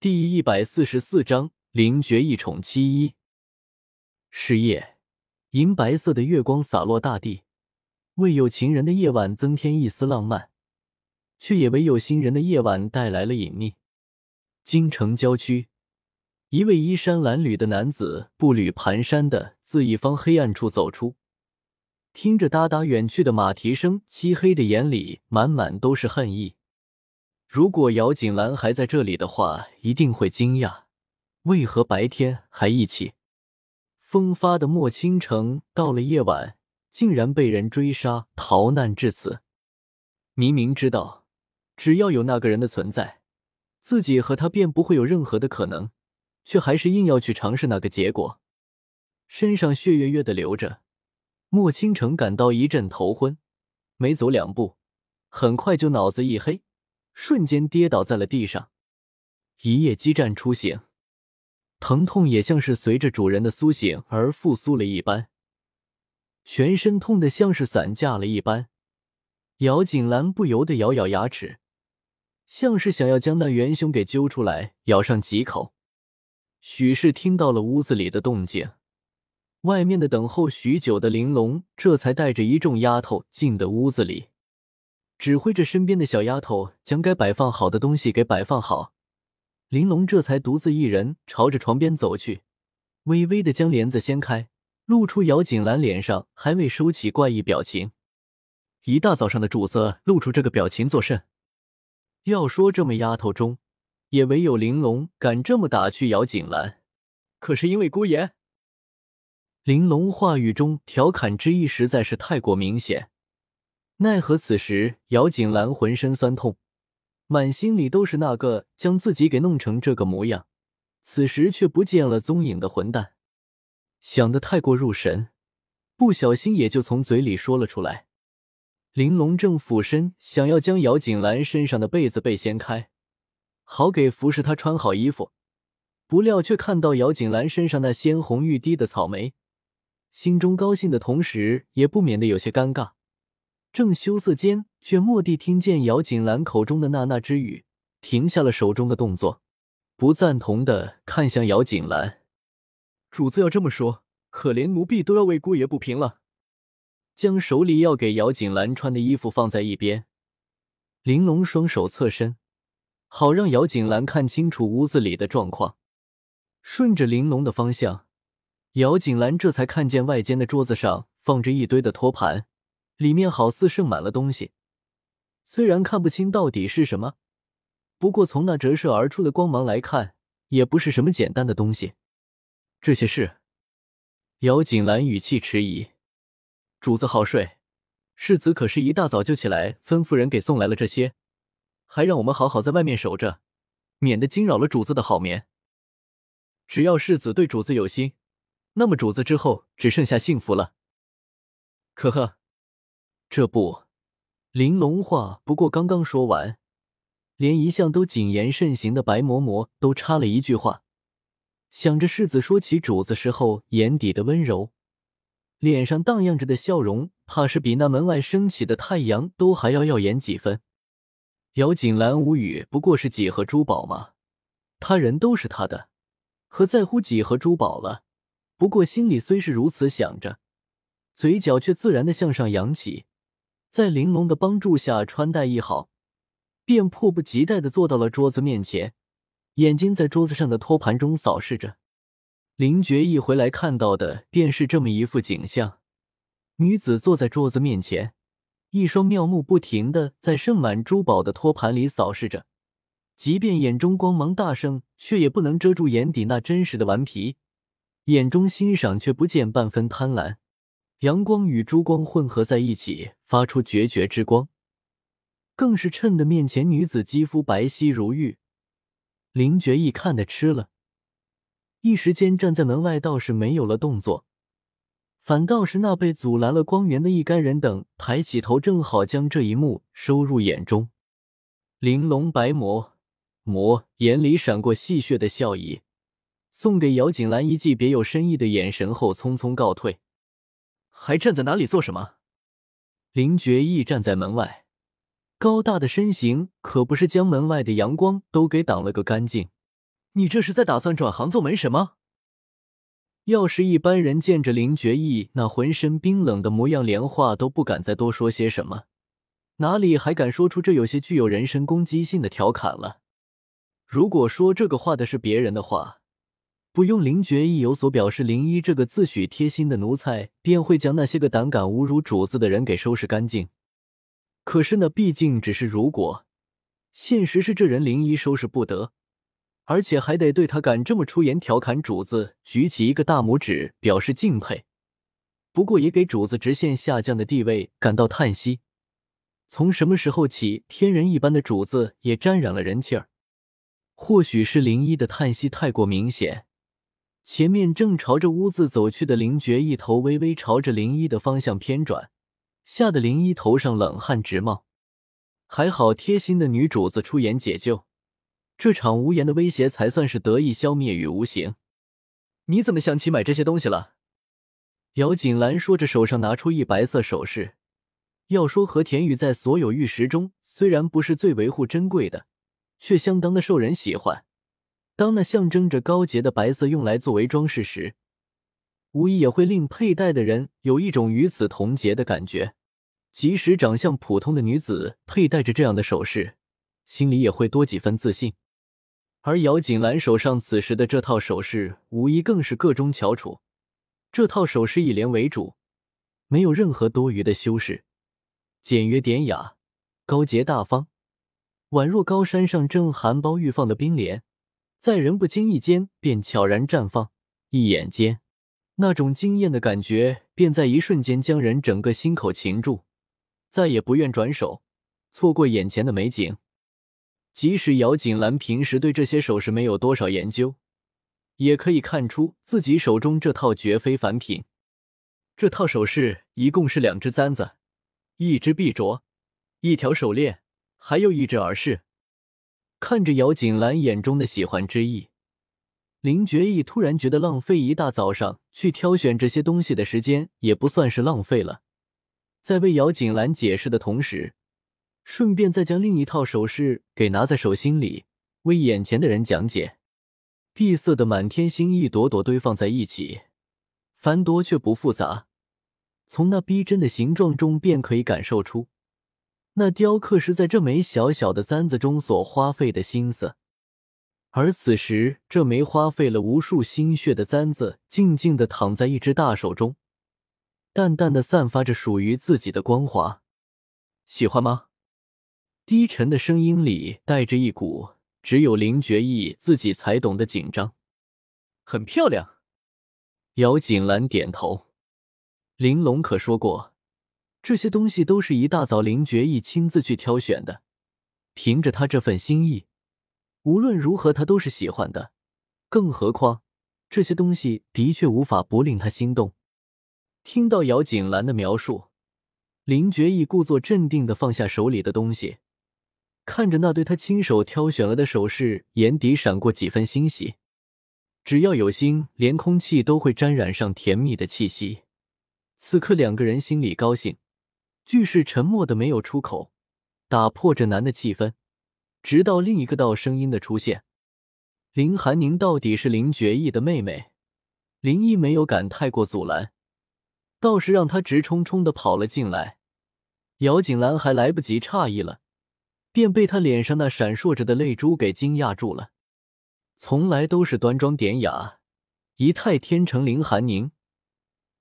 第一百四十四章灵绝一宠七一。是夜，银白色的月光洒落大地，为有情人的夜晚增添一丝浪漫，却也为有心人的夜晚带来了隐秘。京城郊区，一位衣衫褴褛的男子步履蹒跚的自一方黑暗处走出，听着哒哒远去的马蹄声，漆黑的眼里满满都是恨意。如果姚锦兰还在这里的话，一定会惊讶，为何白天还一起？风发的莫倾城，到了夜晚竟然被人追杀逃难至此。明明知道，只要有那个人的存在，自己和他便不会有任何的可能，却还是硬要去尝试那个结果。身上血月月的流着，莫倾城感到一阵头昏，没走两步，很快就脑子一黑。瞬间跌倒在了地上，一夜激战初醒，疼痛也像是随着主人的苏醒而复苏了一般，全身痛得像是散架了一般。姚锦兰不由得咬咬牙齿，像是想要将那元凶给揪出来咬上几口。许是听到了屋子里的动静，外面的等候许久的玲珑这才带着一众丫头进的屋子里。指挥着身边的小丫头将该摆放好的东西给摆放好，玲珑这才独自一人朝着床边走去，微微的将帘子掀开，露出姚锦兰脸上还未收起怪异表情。一大早上的主子露出这个表情作甚？要说这么丫头中，也唯有玲珑敢这么打趣姚锦兰。可是因为姑爷，玲珑话语中调侃之意实在是太过明显。奈何此时姚锦兰浑身酸痛，满心里都是那个将自己给弄成这个模样，此时却不见了踪影的混蛋。想得太过入神，不小心也就从嘴里说了出来。玲珑正俯身想要将姚锦兰身上的被子被掀开，好给服侍她穿好衣服，不料却看到姚锦兰身上那鲜红欲滴的草莓，心中高兴的同时，也不免的有些尴尬。正羞涩间，却蓦地听见姚锦兰口中的那那之语，停下了手中的动作，不赞同的看向姚锦兰：“主子要这么说，可怜奴婢都要为姑爷不平了。”将手里要给姚锦兰穿的衣服放在一边，玲珑双手侧身，好让姚锦兰看清楚屋子里的状况。顺着玲珑的方向，姚锦兰这才看见外间的桌子上放着一堆的托盘。里面好似盛满了东西，虽然看不清到底是什么，不过从那折射而出的光芒来看，也不是什么简单的东西。这些事？姚锦兰语气迟疑。主子好睡，世子可是一大早就起来吩咐人给送来了这些，还让我们好好在外面守着，免得惊扰了主子的好眠。只要世子对主子有心，那么主子之后只剩下幸福了。呵呵。这不，玲珑话不过刚刚说完，连一向都谨言慎行的白嬷嬷都插了一句话，想着世子说起主子时候眼底的温柔，脸上荡漾着的笑容，怕是比那门外升起的太阳都还要耀眼几分。姚锦兰无语，不过是几盒珠宝嘛，他人都是他的，何在乎几盒珠宝了？不过心里虽是如此想着，嘴角却自然的向上扬起。在玲珑的帮助下，穿戴一好，便迫不及待的坐到了桌子面前，眼睛在桌子上的托盘中扫视着。林觉一回来看到的便是这么一副景象：女子坐在桌子面前，一双妙目不停的在盛满珠宝的托盘里扫视着，即便眼中光芒大盛，却也不能遮住眼底那真实的顽皮，眼中欣赏却不见半分贪婪。阳光与珠光混合在一起，发出决绝之光，更是衬得面前女子肌肤白皙如玉。林觉一看的吃了，一时间站在门外倒是没有了动作，反倒是那被阻拦了光源的一干人等抬起头，正好将这一幕收入眼中。玲珑白魔魔眼里闪过戏谑的笑意，送给姚锦兰一记别有深意的眼神后，匆匆告退。还站在哪里做什么？林觉义站在门外，高大的身形可不是将门外的阳光都给挡了个干净。你这是在打算转行做门神吗？要是一般人见着林觉义那浑身冰冷的模样，连话都不敢再多说些什么，哪里还敢说出这有些具有人身攻击性的调侃了？如果说这个话的是别人的话，不用灵觉义有所表示，林一这个自诩贴心的奴才便会将那些个胆敢侮辱主子的人给收拾干净。可是那毕竟只是如果，现实是这人林一收拾不得。而且还得对他敢这么出言调侃主子举起一个大拇指表示敬佩，不过也给主子直线下降的地位感到叹息。从什么时候起，天人一般的主子也沾染了人气儿？或许是林一的叹息太过明显。前面正朝着屋子走去的林觉一头微微朝着林一的方向偏转，吓得林一头上冷汗直冒。还好贴心的女主子出言解救。这场无言的威胁才算是得以消灭于无形。你怎么想起买这些东西了？姚锦兰说着，手上拿出一白色首饰。要说和田玉在所有玉石中，虽然不是最维护珍贵的，却相当的受人喜欢。当那象征着高洁的白色用来作为装饰时，无疑也会令佩戴的人有一种与此同洁的感觉。即使长相普通的女子佩戴着这样的首饰，心里也会多几分自信。而姚锦兰手上此时的这套首饰，无疑更是个中翘楚。这套首饰以莲为主，没有任何多余的修饰，简约典雅，高洁大方，宛若高山上正含苞欲放的冰莲，在人不经意间便悄然绽放。一眼间，那种惊艳的感觉便在一瞬间将人整个心口擒住，再也不愿转手，错过眼前的美景。即使姚锦兰平时对这些首饰没有多少研究，也可以看出自己手中这套绝非凡品。这套首饰一共是两只簪子，一只臂镯，一条手链，还有一只耳饰。看着姚锦兰眼中的喜欢之意，林觉义突然觉得浪费一大早上去挑选这些东西的时间也不算是浪费了。在为姚锦兰解释的同时。顺便再将另一套首饰给拿在手心里，为眼前的人讲解。碧色的满天星一朵朵堆放在一起，繁多却不复杂。从那逼真的形状中便可以感受出，那雕刻是在这枚小小的簪子中所花费的心思。而此时，这枚花费了无数心血的簪子，静静的躺在一只大手中，淡淡的散发着属于自己的光华。喜欢吗？低沉的声音里带着一股只有林觉意自己才懂的紧张。很漂亮，姚锦兰点头。玲珑可说过，这些东西都是一大早林觉意亲自去挑选的。凭着他这份心意，无论如何他都是喜欢的。更何况这些东西的确无法不令他心动。听到姚锦兰的描述，林觉意故作镇定的放下手里的东西。看着那对他亲手挑选了的首饰，眼底闪过几分欣喜。只要有心，连空气都会沾染上甜蜜的气息。此刻，两个人心里高兴，巨是沉默的没有出口，打破这难的气氛。直到另一个道声音的出现，林寒宁到底是林觉意的妹妹，林毅没有敢太过阻拦，倒是让他直冲冲的跑了进来。姚锦兰还来不及诧异了。便被他脸上那闪烁着的泪珠给惊讶住了。从来都是端庄典雅、仪态天成林寒宁，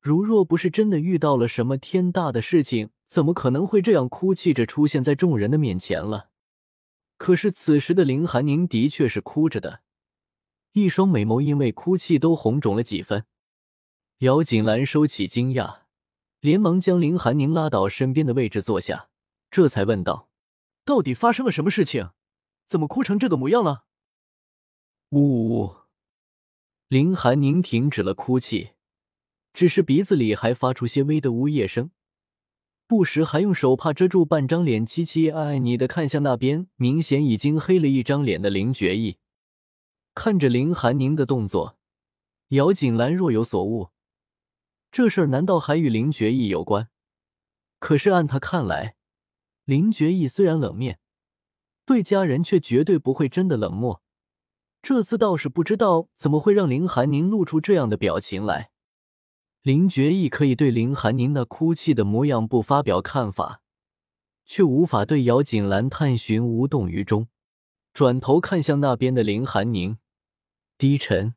如若不是真的遇到了什么天大的事情，怎么可能会这样哭泣着出现在众人的面前了？可是此时的林寒宁的确是哭着的，一双美眸因为哭泣都红肿了几分。姚锦兰收起惊讶，连忙将林寒宁拉到身边的位置坐下，这才问道。到底发生了什么事情？怎么哭成这个模样了？呜呜呜！林寒宁停止了哭泣，只是鼻子里还发出些微的呜咽声，不时还用手帕遮住半张脸，凄凄爱爱你的看向那边明显已经黑了一张脸的林觉意。看着林寒宁的动作，姚锦兰若有所悟，这事儿难道还与林觉意有关？可是按他看来。林觉义虽然冷面，对家人却绝对不会真的冷漠。这次倒是不知道怎么会让林寒宁露出这样的表情来。林觉义可以对林寒宁那哭泣的模样不发表看法，却无法对姚锦兰探寻无动于衷。转头看向那边的林寒宁，低沉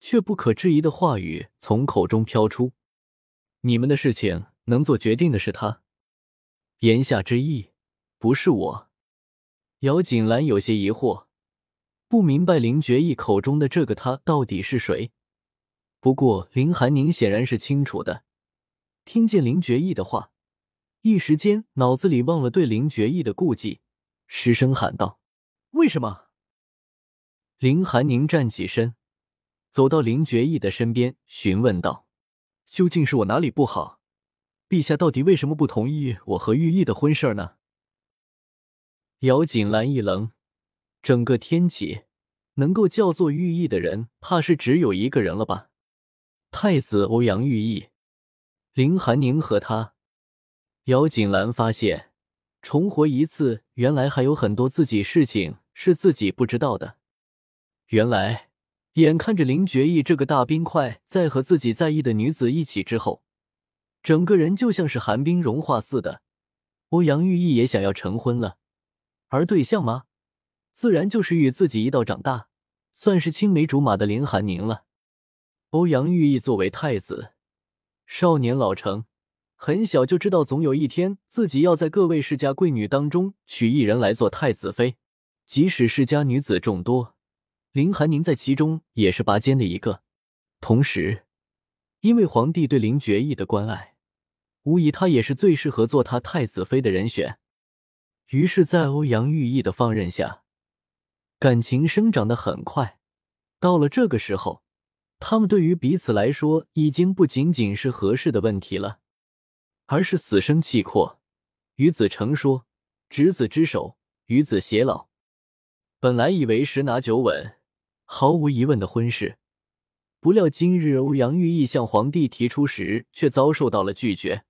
却不可置疑的话语从口中飘出：“你们的事情能做决定的是他。”言下之意，不是我。姚锦兰有些疑惑，不明白林觉义口中的这个他到底是谁。不过林寒宁显然是清楚的，听见林觉义的话，一时间脑子里忘了对林觉义的顾忌，失声喊道：“为什么？”林寒宁站起身，走到林觉义的身边，询问道：“究竟是我哪里不好？陛下到底为什么不同意我和玉意的婚事呢？”姚锦兰一愣，整个天启能够叫做玉意的人，怕是只有一个人了吧？太子欧阳玉意，林寒宁和他，姚锦兰发现重活一次，原来还有很多自己事情是自己不知道的。原来，眼看着林觉意这个大冰块在和自己在意的女子一起之后，整个人就像是寒冰融化似的。欧阳玉意也想要成婚了，而对象吗？自然就是与自己一道长大，算是青梅竹马的林寒宁了。欧阳玉意作为太子，少年老成，很小就知道总有一天自己要在各位世家贵女当中娶一人来做太子妃。即使世家女子众多，林寒宁在其中也是拔尖的一个。同时，因为皇帝对林觉义的关爱，无疑他也是最适合做他太子妃的人选。于是，在欧阳玉意的放任下，感情生长的很快。到了这个时候。他们对于彼此来说，已经不仅仅是合适的问题了，而是死生契阔。与子成说，执子之手，与子偕老。本来以为十拿九稳，毫无疑问的婚事，不料今日欧阳玉意向皇帝提出时，却遭受到了拒绝。